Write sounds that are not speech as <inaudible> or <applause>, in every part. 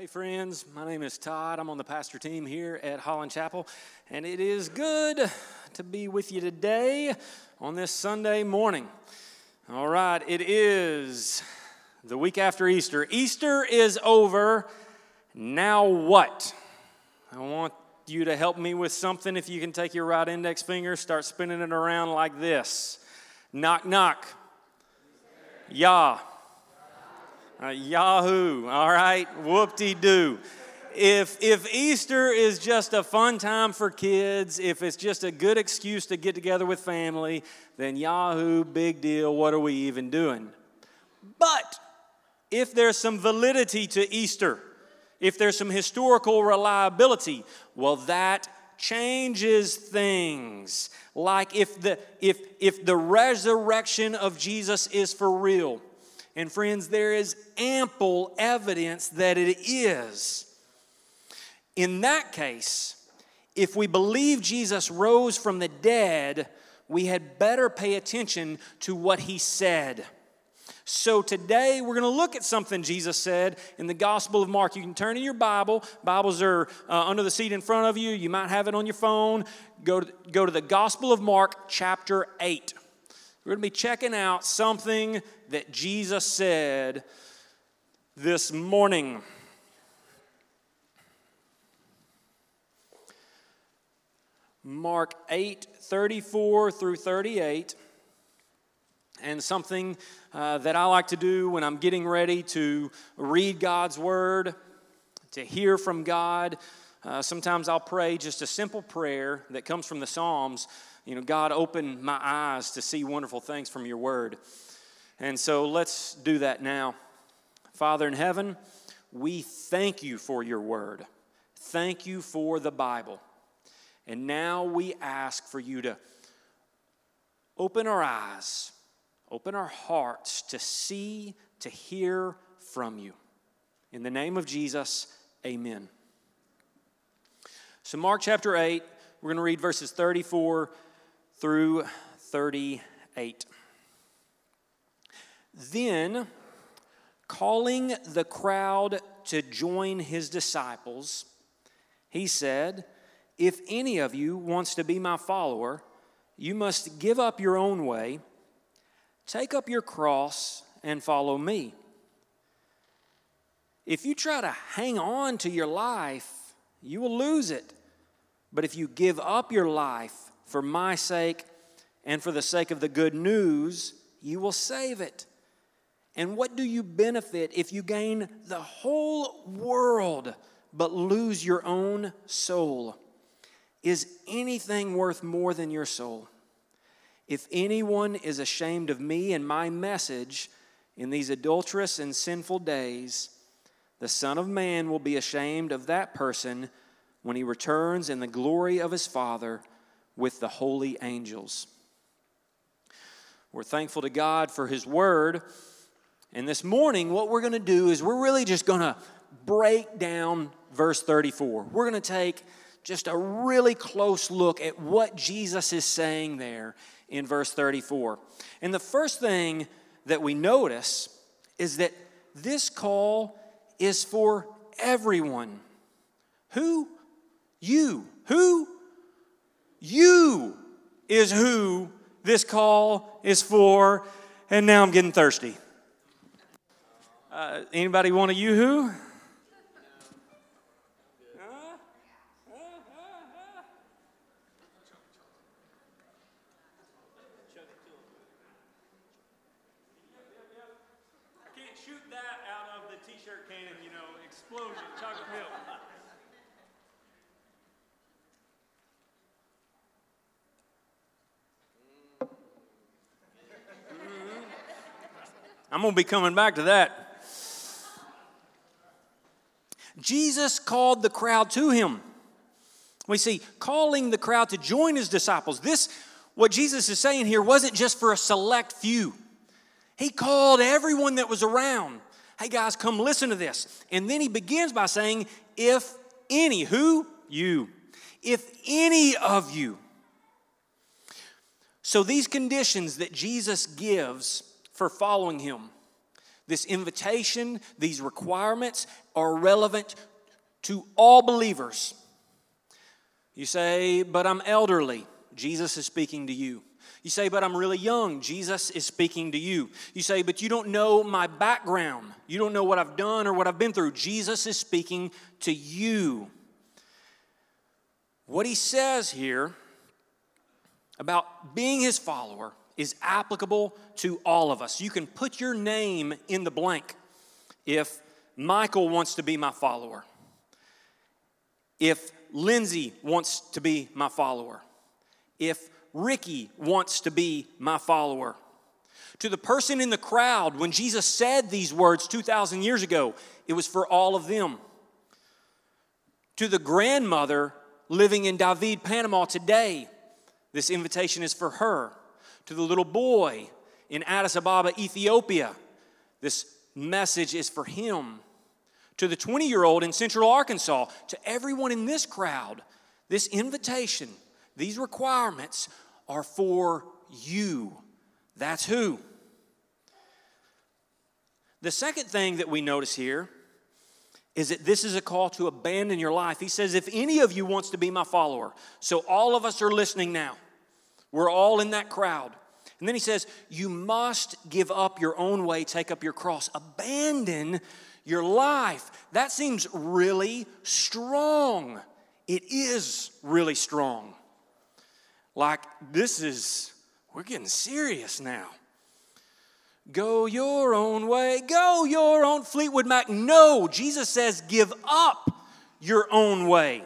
Hey, friends, my name is Todd. I'm on the pastor team here at Holland Chapel, and it is good to be with you today on this Sunday morning. All right, it is the week after Easter. Easter is over. Now what? I want you to help me with something. If you can take your right index finger, start spinning it around like this knock, knock. Yah. Uh, Yahoo, all right? Whoop de doo. If, if Easter is just a fun time for kids, if it's just a good excuse to get together with family, then Yahoo, big deal, what are we even doing? But if there's some validity to Easter, if there's some historical reliability, well, that changes things. Like if the, if, if the resurrection of Jesus is for real, and friends, there is ample evidence that it is. In that case, if we believe Jesus rose from the dead, we had better pay attention to what he said. So today we're going to look at something Jesus said in the Gospel of Mark. You can turn in your Bible. Bibles are uh, under the seat in front of you. You might have it on your phone. Go to, go to the Gospel of Mark, chapter 8. We're going to be checking out something that Jesus said this morning. Mark 8 34 through 38. And something uh, that I like to do when I'm getting ready to read God's Word, to hear from God. Uh, sometimes I'll pray just a simple prayer that comes from the Psalms. You know, God, open my eyes to see wonderful things from your Word. And so let's do that now. Father in heaven, we thank you for your word. Thank you for the Bible. And now we ask for you to open our eyes, open our hearts to see, to hear from you. In the name of Jesus, amen. So, Mark chapter 8, we're going to read verses 34 through 38. Then, calling the crowd to join his disciples, he said, If any of you wants to be my follower, you must give up your own way, take up your cross, and follow me. If you try to hang on to your life, you will lose it. But if you give up your life for my sake and for the sake of the good news, you will save it. And what do you benefit if you gain the whole world but lose your own soul? Is anything worth more than your soul? If anyone is ashamed of me and my message in these adulterous and sinful days, the Son of Man will be ashamed of that person when he returns in the glory of his Father with the holy angels. We're thankful to God for his word. And this morning, what we're going to do is we're really just going to break down verse 34. We're going to take just a really close look at what Jesus is saying there in verse 34. And the first thing that we notice is that this call is for everyone. Who? You. Who? You is who this call is for. And now I'm getting thirsty. Uh, anybody want a yoo-hoo? I'm going to be coming back to that. Jesus called the crowd to him. We see calling the crowd to join his disciples. This, what Jesus is saying here, wasn't just for a select few. He called everyone that was around. Hey guys, come listen to this. And then he begins by saying, if any, who? You. If any of you. So these conditions that Jesus gives for following him, this invitation, these requirements are relevant to all believers. You say, but I'm elderly. Jesus is speaking to you. You say, but I'm really young. Jesus is speaking to you. You say, but you don't know my background. You don't know what I've done or what I've been through. Jesus is speaking to you. What he says here about being his follower is applicable to all of us. You can put your name in the blank if Michael wants to be my follower, if Lindsay wants to be my follower, if Ricky wants to be my follower. To the person in the crowd, when Jesus said these words 2,000 years ago, it was for all of them. To the grandmother living in David, Panama today, this invitation is for her. To the little boy in Addis Ababa, Ethiopia, this message is for him. To the 20 year old in Central Arkansas, to everyone in this crowd, this invitation, these requirements are for you. That's who. The second thing that we notice here is that this is a call to abandon your life. He says, If any of you wants to be my follower, so all of us are listening now, we're all in that crowd. And then he says, You must give up your own way, take up your cross, abandon your life. That seems really strong. It is really strong. Like, this is, we're getting serious now. Go your own way, go your own. Fleetwood Mac, no. Jesus says, give up your own way.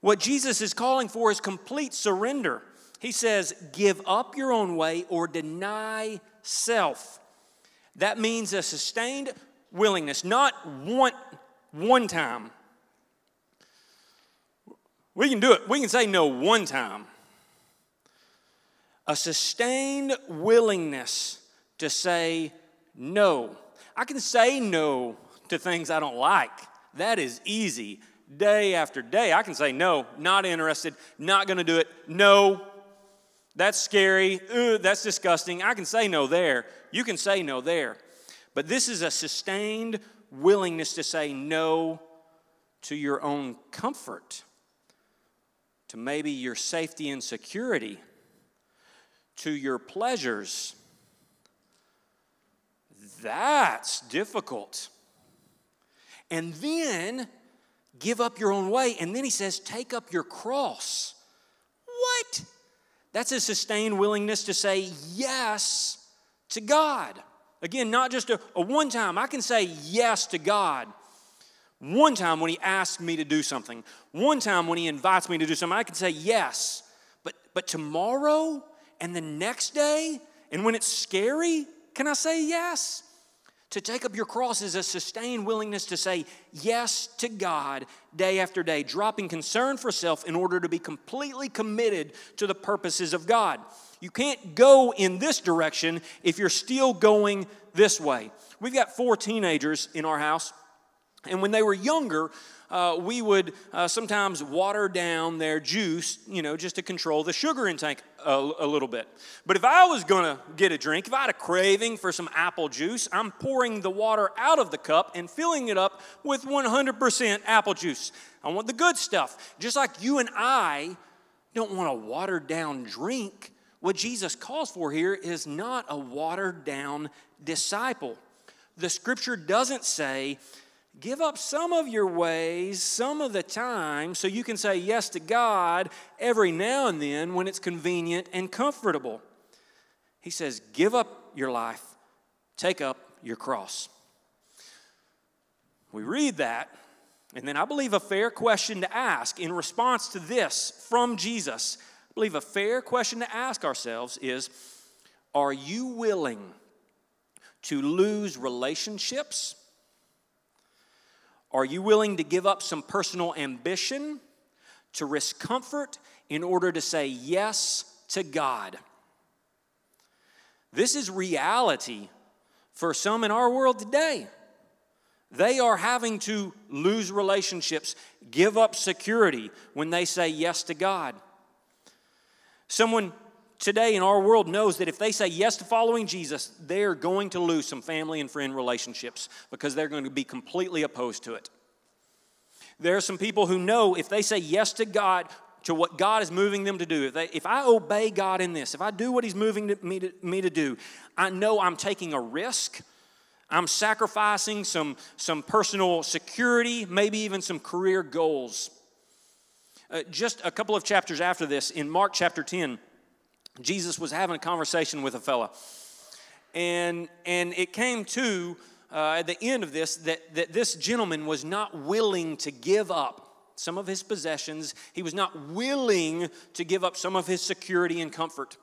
What Jesus is calling for is complete surrender. He says, give up your own way or deny self. That means a sustained willingness, not one, one time. We can do it. We can say no one time. A sustained willingness to say no. I can say no to things I don't like. That is easy. Day after day, I can say no, not interested, not gonna do it, no. That's scary, Ooh, that's disgusting. I can say no there. You can say no there. But this is a sustained willingness to say no to your own comfort, to maybe your safety and security, to your pleasures that's difficult. And then give up your own way. And then he says, take up your cross. What? That's a sustained willingness to say yes to God. Again, not just a, a one time. I can say yes to God. One time when he asks me to do something, one time when he invites me to do something, I can say yes. But, but tomorrow and the next day, and when it's scary, can I say yes? To take up your cross is a sustained willingness to say yes to God day after day, dropping concern for self in order to be completely committed to the purposes of God. You can't go in this direction if you're still going this way. We've got four teenagers in our house, and when they were younger, uh, we would uh, sometimes water down their juice, you know, just to control the sugar intake a, a little bit. But if I was going to get a drink, if I had a craving for some apple juice, I'm pouring the water out of the cup and filling it up with 100% apple juice. I want the good stuff. Just like you and I don't want a watered down drink. What Jesus calls for here is not a watered down disciple. The scripture doesn't say Give up some of your ways some of the time so you can say yes to God every now and then when it's convenient and comfortable. He says, Give up your life, take up your cross. We read that, and then I believe a fair question to ask in response to this from Jesus. I believe a fair question to ask ourselves is Are you willing to lose relationships? Are you willing to give up some personal ambition, to risk comfort in order to say yes to God? This is reality for some in our world today. They are having to lose relationships, give up security when they say yes to God. Someone today in our world knows that if they say yes to following Jesus, they're going to lose some family and friend relationships because they're going to be completely opposed to it. There are some people who know if they say yes to God, to what God is moving them to do, if, they, if I obey God in this, if I do what He's moving to, me, to, me to do, I know I'm taking a risk. I'm sacrificing some, some personal security, maybe even some career goals. Uh, just a couple of chapters after this, in Mark chapter 10, Jesus was having a conversation with a fella. And, and it came to, uh, at the end of this, that, that this gentleman was not willing to give up some of his possessions. He was not willing to give up some of his security and comfort.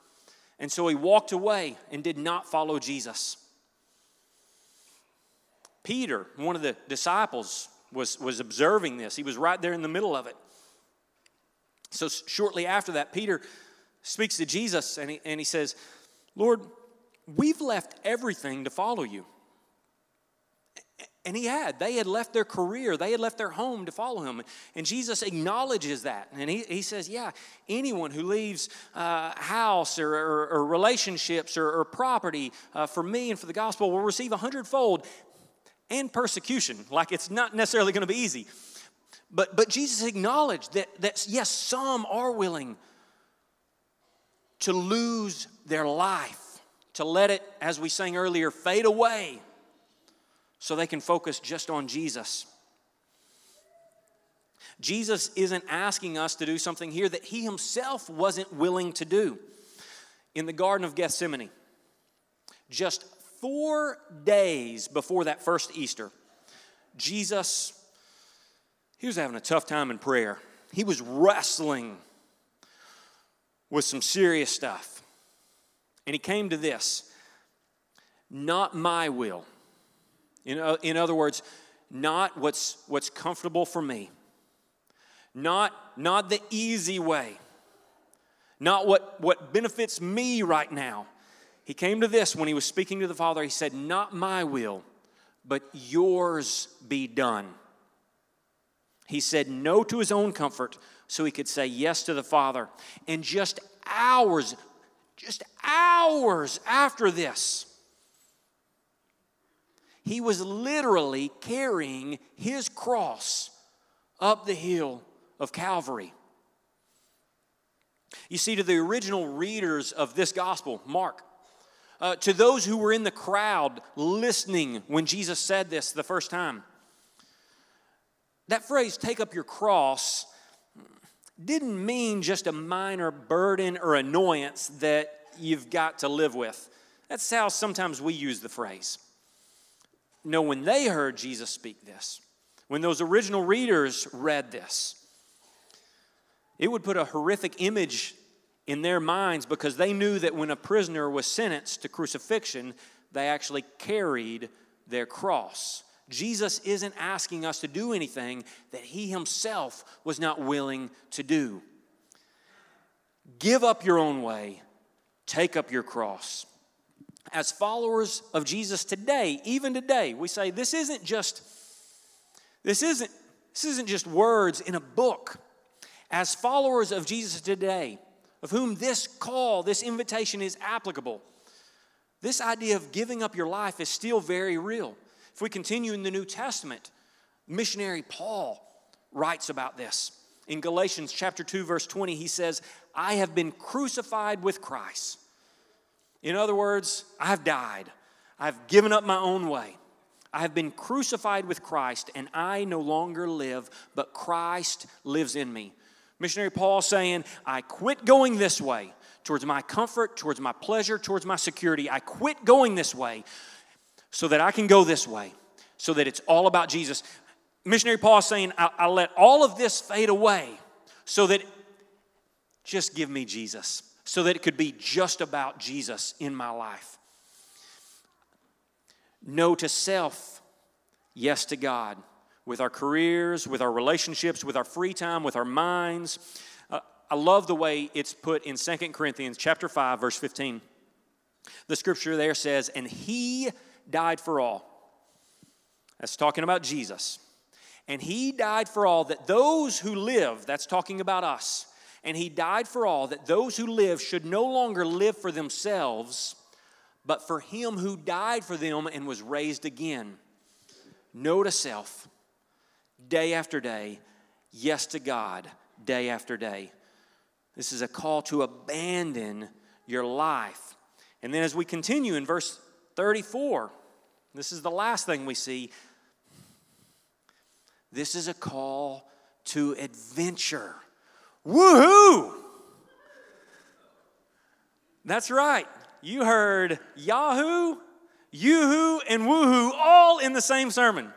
And so he walked away and did not follow Jesus. Peter, one of the disciples, was, was observing this. He was right there in the middle of it. So, shortly after that, Peter speaks to Jesus and he, and he says, Lord, we've left everything to follow you. And he had. They had left their career, they had left their home to follow him. And Jesus acknowledges that. And he, he says, Yeah, anyone who leaves uh, house or, or, or relationships or, or property uh, for me and for the gospel will receive a hundredfold and persecution. Like it's not necessarily going to be easy. But, but Jesus acknowledged that, that, yes, some are willing to lose their life, to let it, as we sang earlier, fade away so they can focus just on Jesus. Jesus isn't asking us to do something here that he himself wasn't willing to do. In the Garden of Gethsemane, just four days before that first Easter, Jesus, he was having a tough time in prayer. He was wrestling with some serious stuff. And he came to this not my will, in, uh, in other words, not what's, what's comfortable for me, not, not the easy way, not what, what benefits me right now. He came to this when he was speaking to the Father. He said, Not my will, but yours be done. He said no to his own comfort so he could say yes to the Father. And just hours, just hours after this, he was literally carrying his cross up the hill of Calvary. You see, to the original readers of this gospel, Mark, uh, to those who were in the crowd listening when Jesus said this the first time, that phrase, take up your cross, didn't mean just a minor burden or annoyance that you've got to live with. That's how sometimes we use the phrase. No, when they heard Jesus speak this, when those original readers read this, it would put a horrific image in their minds because they knew that when a prisoner was sentenced to crucifixion, they actually carried their cross. Jesus isn't asking us to do anything that he himself was not willing to do. Give up your own way, take up your cross as followers of Jesus today, even today, we say this isn't just this isn't this isn't just words in a book. As followers of Jesus today, of whom this call, this invitation is applicable, this idea of giving up your life is still very real. If we continue in the New Testament, missionary Paul writes about this. In Galatians chapter 2 verse 20, he says, "I have been crucified with Christ." In other words, I've died. I've given up my own way. I have been crucified with Christ, and I no longer live, but Christ lives in me. Missionary Paul saying, I quit going this way towards my comfort, towards my pleasure, towards my security. I quit going this way so that I can go this way, so that it's all about Jesus. Missionary Paul saying, I, I let all of this fade away so that just give me Jesus so that it could be just about Jesus in my life. No to self, yes to God. With our careers, with our relationships, with our free time, with our minds. Uh, I love the way it's put in Second Corinthians chapter 5 verse 15. The scripture there says, "And he died for all." That's talking about Jesus. And he died for all that those who live, that's talking about us, and he died for all, that those who live should no longer live for themselves, but for him who died for them and was raised again. No to self, day after day, yes to God, day after day. This is a call to abandon your life. And then as we continue in verse 34, this is the last thing we see. This is a call to adventure. Woohoo! That's right. You heard Yahoo, Yoo-hoo, and Woohoo all in the same sermon.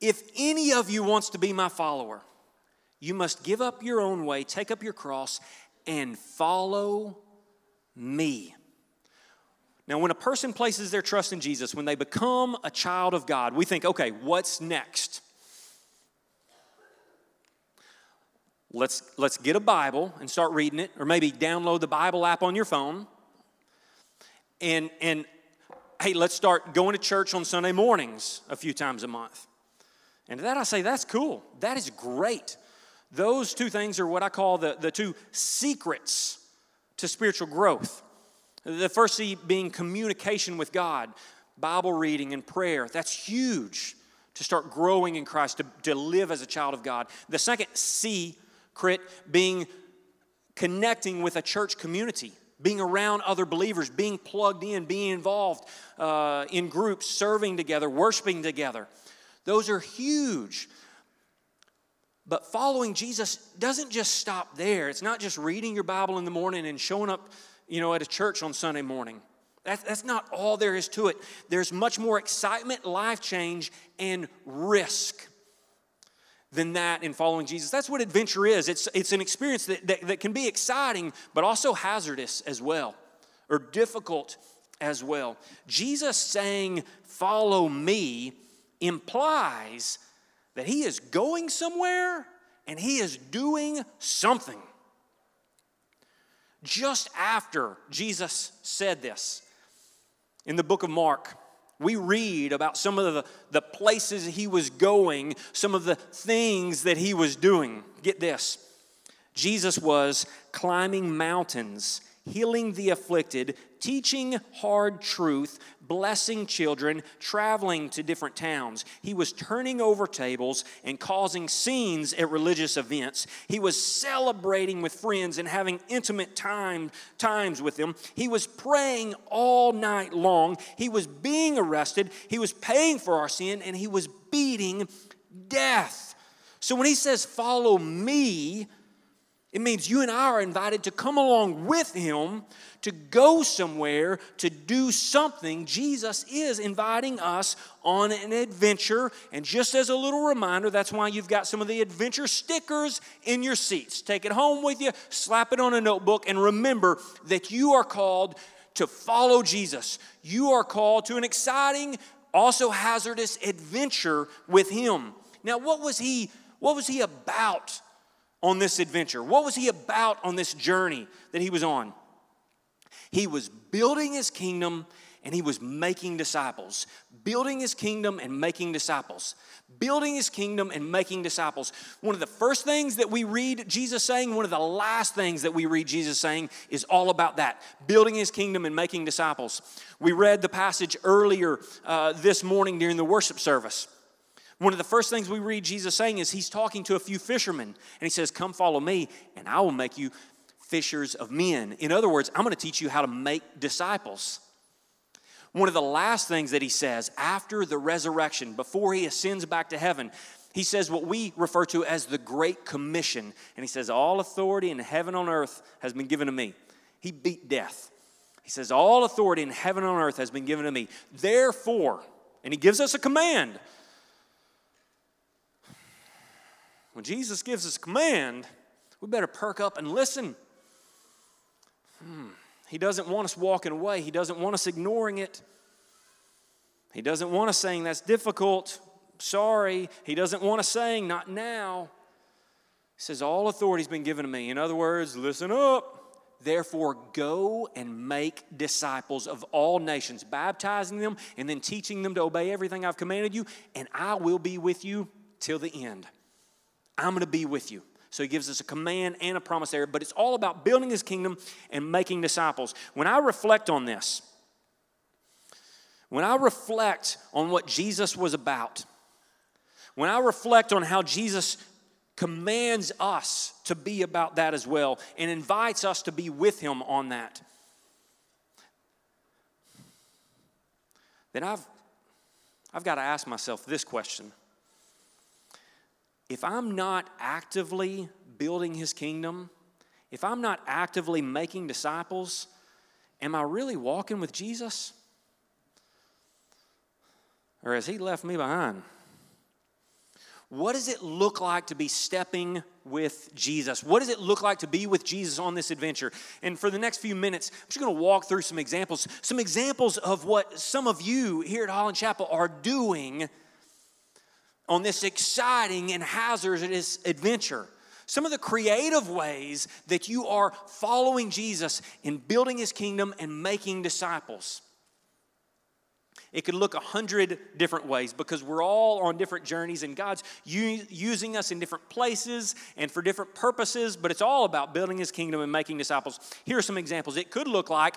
If any of you wants to be my follower, you must give up your own way, take up your cross, and follow me. Now, when a person places their trust in Jesus, when they become a child of God, we think, okay, what's next? Let's, let's get a Bible and start reading it, or maybe download the Bible app on your phone. And, and hey, let's start going to church on Sunday mornings a few times a month. And to that I say, that's cool. That is great. Those two things are what I call the, the two secrets to spiritual growth. The first C being communication with God, Bible reading and prayer. That's huge to start growing in Christ, to, to live as a child of God. The second C, crit, being connecting with a church community, being around other believers, being plugged in, being involved uh, in groups, serving together, worshiping together. Those are huge. But following Jesus doesn't just stop there. It's not just reading your Bible in the morning and showing up, you know, at a church on Sunday morning. That's, that's not all there is to it. There's much more excitement, life change, and risk than that in following Jesus. That's what adventure is. It's, it's an experience that, that, that can be exciting, but also hazardous as well, or difficult as well. Jesus saying, Follow me, implies that he is going somewhere and he is doing something. Just after Jesus said this, in the book of Mark, we read about some of the, the places he was going, some of the things that he was doing. Get this Jesus was climbing mountains, healing the afflicted, teaching hard truth, blessing children, traveling to different towns. He was turning over tables and causing scenes at religious events. He was celebrating with friends and having intimate time, times with them. He was praying all night long. He was being arrested. He was paying for our sin and he was beating death. So when he says, Follow me, it means you and I are invited to come along with him to go somewhere to do something. Jesus is inviting us on an adventure. And just as a little reminder, that's why you've got some of the adventure stickers in your seats. Take it home with you, slap it on a notebook, and remember that you are called to follow Jesus. You are called to an exciting, also hazardous adventure with him. Now, what was he what was he about? On this adventure? What was he about on this journey that he was on? He was building his kingdom and he was making disciples. Building his kingdom and making disciples. Building his kingdom and making disciples. One of the first things that we read Jesus saying, one of the last things that we read Jesus saying is all about that building his kingdom and making disciples. We read the passage earlier uh, this morning during the worship service. One of the first things we read Jesus saying is he's talking to a few fishermen, and he says, Come follow me, and I will make you fishers of men. In other words, I'm going to teach you how to make disciples. One of the last things that he says after the resurrection, before he ascends back to heaven, he says what we refer to as the Great Commission. And he says, All authority in heaven on earth has been given to me. He beat death. He says, All authority in heaven and on earth has been given to me. Therefore, and he gives us a command When Jesus gives us command, we better perk up and listen. Hmm. He doesn't want us walking away, He doesn't want us ignoring it. He doesn't want us saying that's difficult, sorry. He doesn't want us saying not now. He says, All authority's been given to me. In other words, listen up. Therefore, go and make disciples of all nations, baptizing them and then teaching them to obey everything I've commanded you, and I will be with you till the end. I'm going to be with you. So he gives us a command and a promise there, but it's all about building his kingdom and making disciples. When I reflect on this, when I reflect on what Jesus was about, when I reflect on how Jesus commands us to be about that as well and invites us to be with him on that, then I've, I've got to ask myself this question. If I'm not actively building his kingdom, if I'm not actively making disciples, am I really walking with Jesus? Or has he left me behind? What does it look like to be stepping with Jesus? What does it look like to be with Jesus on this adventure? And for the next few minutes, I'm just going to walk through some examples, some examples of what some of you here at Holland Chapel are doing on this exciting and hazardous adventure. Some of the creative ways that you are following Jesus in building his kingdom and making disciples. It could look a hundred different ways because we're all on different journeys and God's using us in different places and for different purposes, but it's all about building His kingdom and making disciples. Here are some examples. It could look like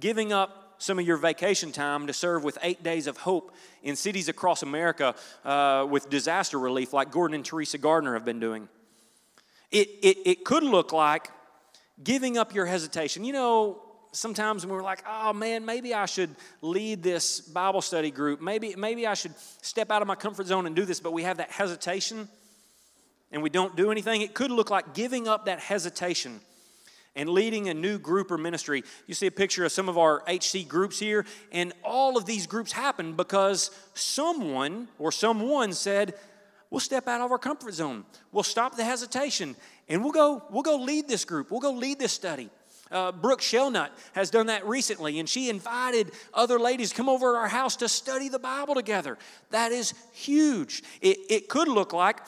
giving up some of your vacation time to serve with eight days of hope in cities across America uh, with disaster relief, like Gordon and Teresa Gardner have been doing. It, it, it could look like giving up your hesitation. You know, sometimes when we're like, oh man, maybe I should lead this Bible study group. Maybe, maybe I should step out of my comfort zone and do this, but we have that hesitation and we don't do anything. It could look like giving up that hesitation and leading a new group or ministry. You see a picture of some of our HC groups here, and all of these groups happen because someone or someone said, We'll step out of our comfort zone. We'll stop the hesitation and we'll go, we'll go lead this group. We'll go lead this study. Uh, Brooke Shellnut has done that recently, and she invited other ladies come over to our house to study the Bible together. That is huge. It, it could look like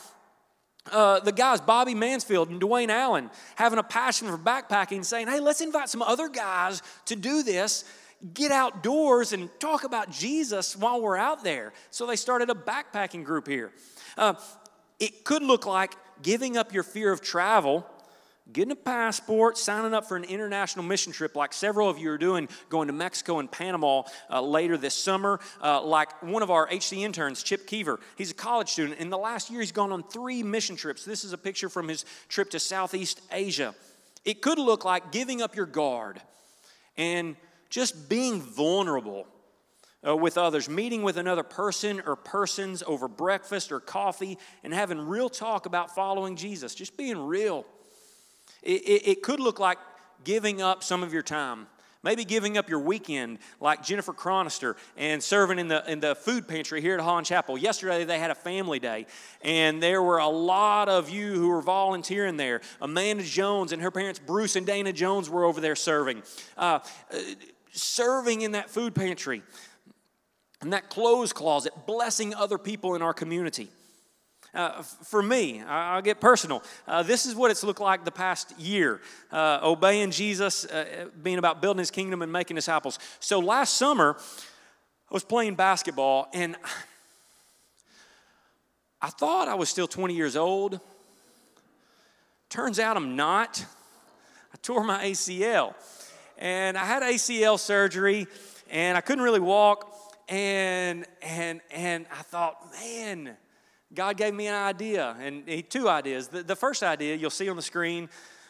uh, the guys, Bobby Mansfield and Dwayne Allen, having a passion for backpacking, saying, hey, let's invite some other guys to do this. Get outdoors and talk about Jesus while we're out there. So they started a backpacking group here. Uh, it could look like giving up your fear of travel getting a passport, signing up for an international mission trip like several of you are doing, going to Mexico and Panama uh, later this summer. Uh, like one of our HC interns, Chip Keever, he's a college student. In the last year, he's gone on three mission trips. This is a picture from his trip to Southeast Asia. It could look like giving up your guard and just being vulnerable uh, with others, meeting with another person or persons over breakfast or coffee, and having real talk about following Jesus, just being real. It, it, it could look like giving up some of your time. Maybe giving up your weekend, like Jennifer cronister and serving in the, in the food pantry here at Holland Chapel. Yesterday, they had a family day, and there were a lot of you who were volunteering there. Amanda Jones and her parents, Bruce and Dana Jones, were over there serving. Uh, serving in that food pantry, and that clothes closet, blessing other people in our community. Uh, for me, I'll get personal. Uh, this is what it's looked like the past year uh, obeying Jesus, uh, being about building his kingdom and making disciples. So last summer, I was playing basketball and I thought I was still 20 years old. Turns out I'm not. I tore my ACL. And I had ACL surgery and I couldn't really walk. And, and, and I thought, man, God gave me an idea, and he, two ideas. The, the, first idea you'll see on the screen.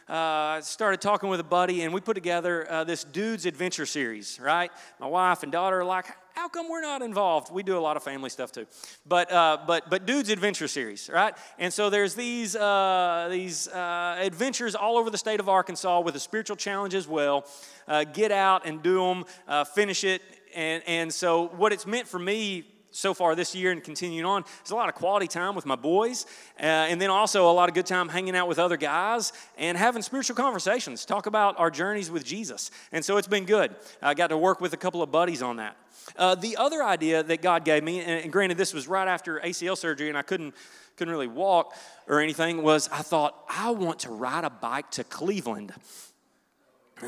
Uh, started talking with a buddy, and we put together uh, this Dude's Adventure series, right? My wife and daughter are like, how come we're not involved? We do a lot of family stuff too, but uh, but but Dude's Adventure series, right? And so there's these uh, these uh, adventures all over the state of Arkansas with a spiritual challenge as well. Uh, get out and do them, finish it, and and so what it's meant for me so far this year and continuing on is a lot of quality time with my boys, uh, and then also a lot of good time hanging out with other guys and having spiritual conversations, talk about our journeys with Jesus. And so it's been good. I got to work with a couple of buddies on that. Uh, the other idea that God gave me, and, and granted, this was right after ACL surgery, and I couldn't couldn't really walk or anything, was I thought I want to ride a bike to Cleveland. <laughs>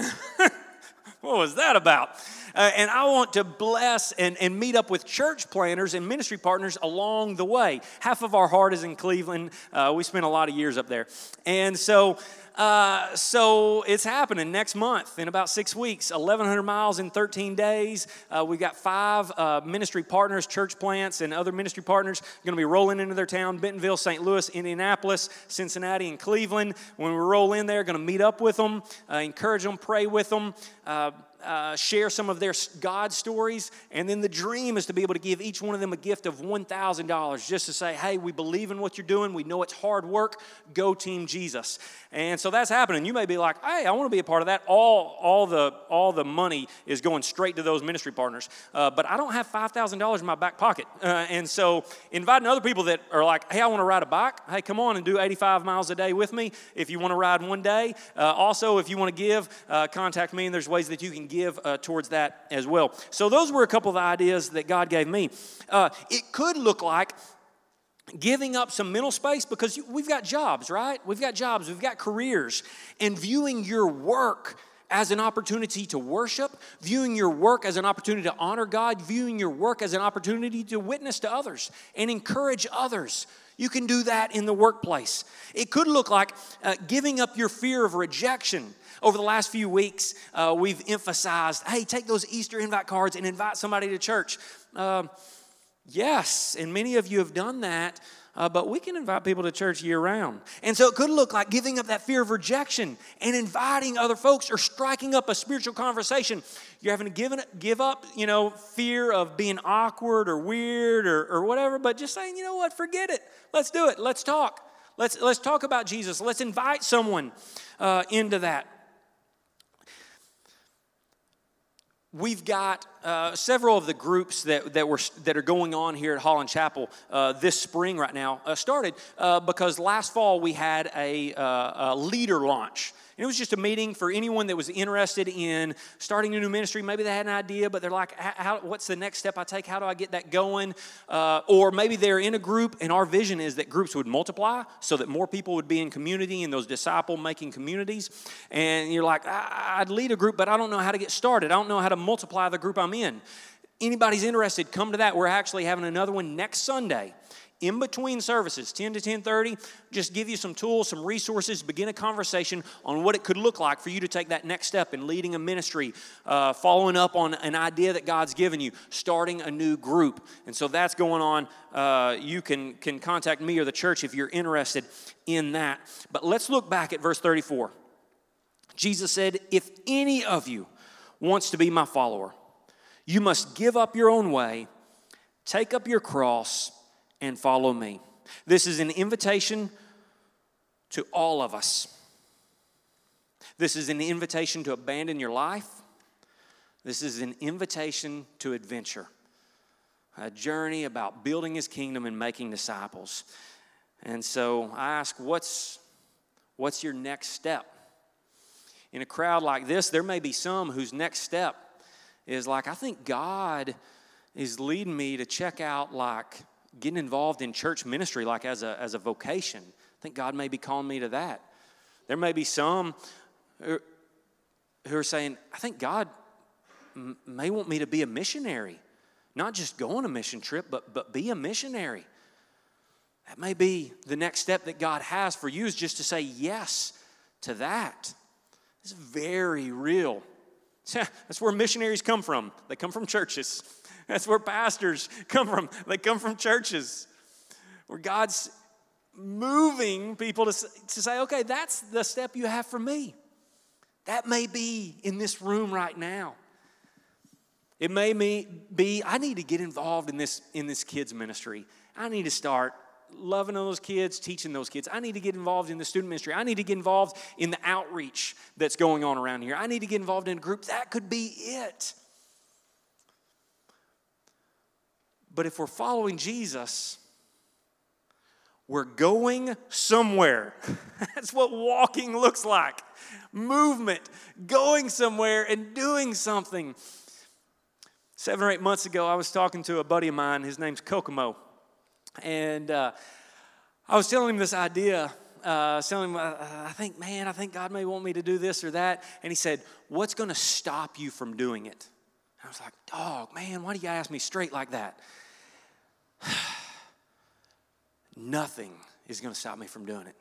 what was that about? Uh, and I want to bless and, and meet up with church planters and ministry partners along the way. Half of our heart is in Cleveland. Uh, we spent a lot of years up there. And so, uh, so it's happening next month in about six weeks, 1,100 miles in 13 days. Uh, we've got five uh, ministry partners, church plants, and other ministry partners going to be rolling into their town Bentonville, St. Louis, Indianapolis, Cincinnati, and Cleveland. When we roll in there, going to meet up with them, uh, encourage them, pray with them. Uh, share some of their God stories. And then the dream is to be able to give each one of them a gift of $1,000 just to say, hey, we believe in what you're doing. We know it's hard work. Go, Team Jesus. And so that's happening. You may be like, hey, I want to be a part of that. All, all, the, all the money is going straight to those ministry partners. Uh, but I don't have $5,000 in my back pocket. Uh, and so inviting other people that are like, hey, I want to ride a bike. Hey, come on and do 85 miles a day with me if you want to ride one day. Uh, also, if you want to give, uh, contact me, and there's ways that you can give uh, towards that as well. So those were a couple of ideas that God gave me. Uh, it could look like giving up some mental space because we've got jobs, right? We've got jobs, we've got careers, and viewing your work as an opportunity to worship, viewing your work as an opportunity to honor God, viewing your work as an opportunity to witness to others and encourage others. You can do that in the workplace. It could look like uh, giving up your fear of rejection. Over the last few weeks, uh, we've emphasized hey, take those Easter invite cards and invite somebody to church. Uh, yes, and many of you have done that. Uh, but we can invite people to church year round. And so it could look like giving up that fear of rejection and inviting other folks or striking up a spiritual conversation. You're having to give, give up, you know, fear of being awkward or weird or, or whatever, but just saying, you know what, forget it. Let's do it. Let's talk. Let's, let's talk about Jesus. Let's invite someone uh, into that. We've got uh, several of the groups that, that, were, that are going on here at Holland Chapel uh, this spring right now uh, started uh, because last fall we had a, uh, a leader launch. And it was just a meeting for anyone that was interested in starting a new ministry. Maybe they had an idea, but they're like, how, what's the next step I take? How do I get that going? Uh, or maybe they're in a group, and our vision is that groups would multiply so that more people would be in community in those disciple making communities. And you're like, I'd lead a group, but I don't know how to get started. I don't know how to multiply the group I'm in. Anybody's interested, come to that. We're actually having another one next Sunday in between services 10 to 10.30 just give you some tools some resources begin a conversation on what it could look like for you to take that next step in leading a ministry uh, following up on an idea that god's given you starting a new group. And so that's going on. Uh, you can, can contact me or the church if you're interested in that. But let's look back at verse 34 jesus said if any of you wants to be my follower you must give up your own way take up your cross and follow me. This is an invitation to all of us. This is an invitation to abandon your life. This is an invitation to adventure, a journey about building his kingdom and making disciples. And so I ask, what's, what's your next step? In a crowd like this, there may be some whose next step is like, I think God is leading me to check out like getting involved in church ministry like as a, as a vocation. I think God may be calling me to that. There may be some who, are saying, I think God may want me to be a missionary, not just go on a mission trip, but, but be a missionary. That may be the next step that God has for you is just to say yes to that. It's very real. <laughs> That's where missionaries come from. They come from churches. <laughs> That's where pastors come from. They come from churches where God's moving people to, to say, okay, that's the step you have for me. That may be in this room right now. It may be, I need to get involved in this, in this kids' ministry. I need to start loving those kids, teaching those kids. I need to get involved in the student ministry. I need to get involved in the outreach that's going on around here. I need to get involved in a group. That could be it. But if we're following Jesus, we're going somewhere. <laughs> That's what walking looks like movement, going somewhere and doing something. Seven or eight months ago, I was talking to a buddy of mine. His name's Kokomo. And uh, I was telling him this idea uh, telling him, uh, I think, man, I think God may want me to do this or that. And he said, What's going to stop you from doing it? And I was like, Dog, man, why do you ask me straight like that? <sighs> Nothing is going to stop me from doing it.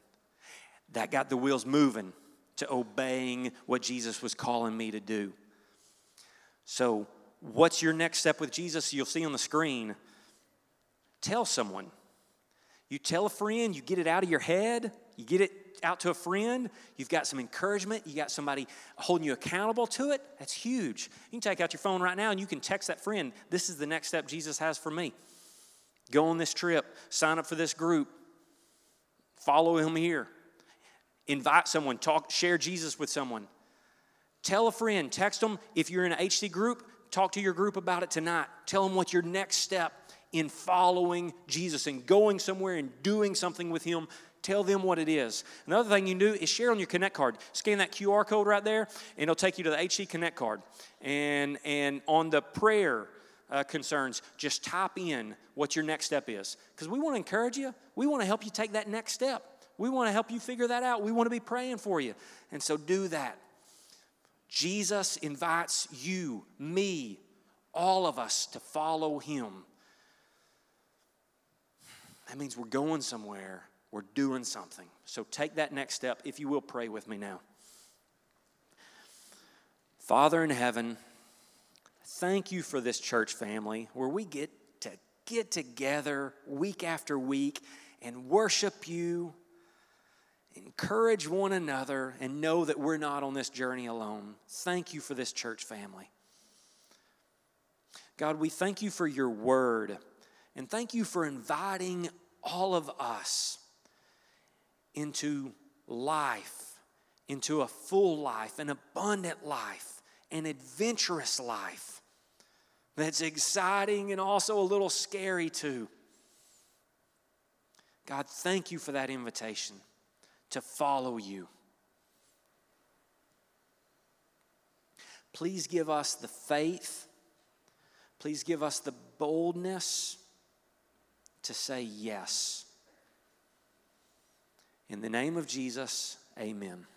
That got the wheels moving to obeying what Jesus was calling me to do. So, what's your next step with Jesus? You'll see on the screen. Tell someone. You tell a friend, you get it out of your head, you get it out to a friend, you've got some encouragement, you got somebody holding you accountable to it. That's huge. You can take out your phone right now and you can text that friend, This is the next step Jesus has for me. Go on this trip, sign up for this group, follow him here. Invite someone, talk, share Jesus with someone. Tell a friend, text them if you're in an HC group, talk to your group about it tonight. Tell them what your next step in following Jesus and going somewhere and doing something with Him. Tell them what it is. Another thing you can do is share on your Connect card. Scan that QR code right there, and it'll take you to the HC Connect card. And, and on the prayer uh, concerns, just type in what your next step is. Because we want to encourage you, we want to help you take that next step. We want to help you figure that out. We want to be praying for you. And so do that. Jesus invites you, me, all of us to follow him. That means we're going somewhere, we're doing something. So take that next step. If you will, pray with me now. Father in heaven, thank you for this church family where we get to get together week after week and worship you, encourage one another, and know that we're not on this journey alone. Thank you for this church family. God, we thank you for your word. And thank you for inviting all of us into life, into a full life, an abundant life, an adventurous life that's exciting and also a little scary too. God, thank you for that invitation to follow you. Please give us the faith. Please give us the boldness to say yes. In the name of Jesus, amen.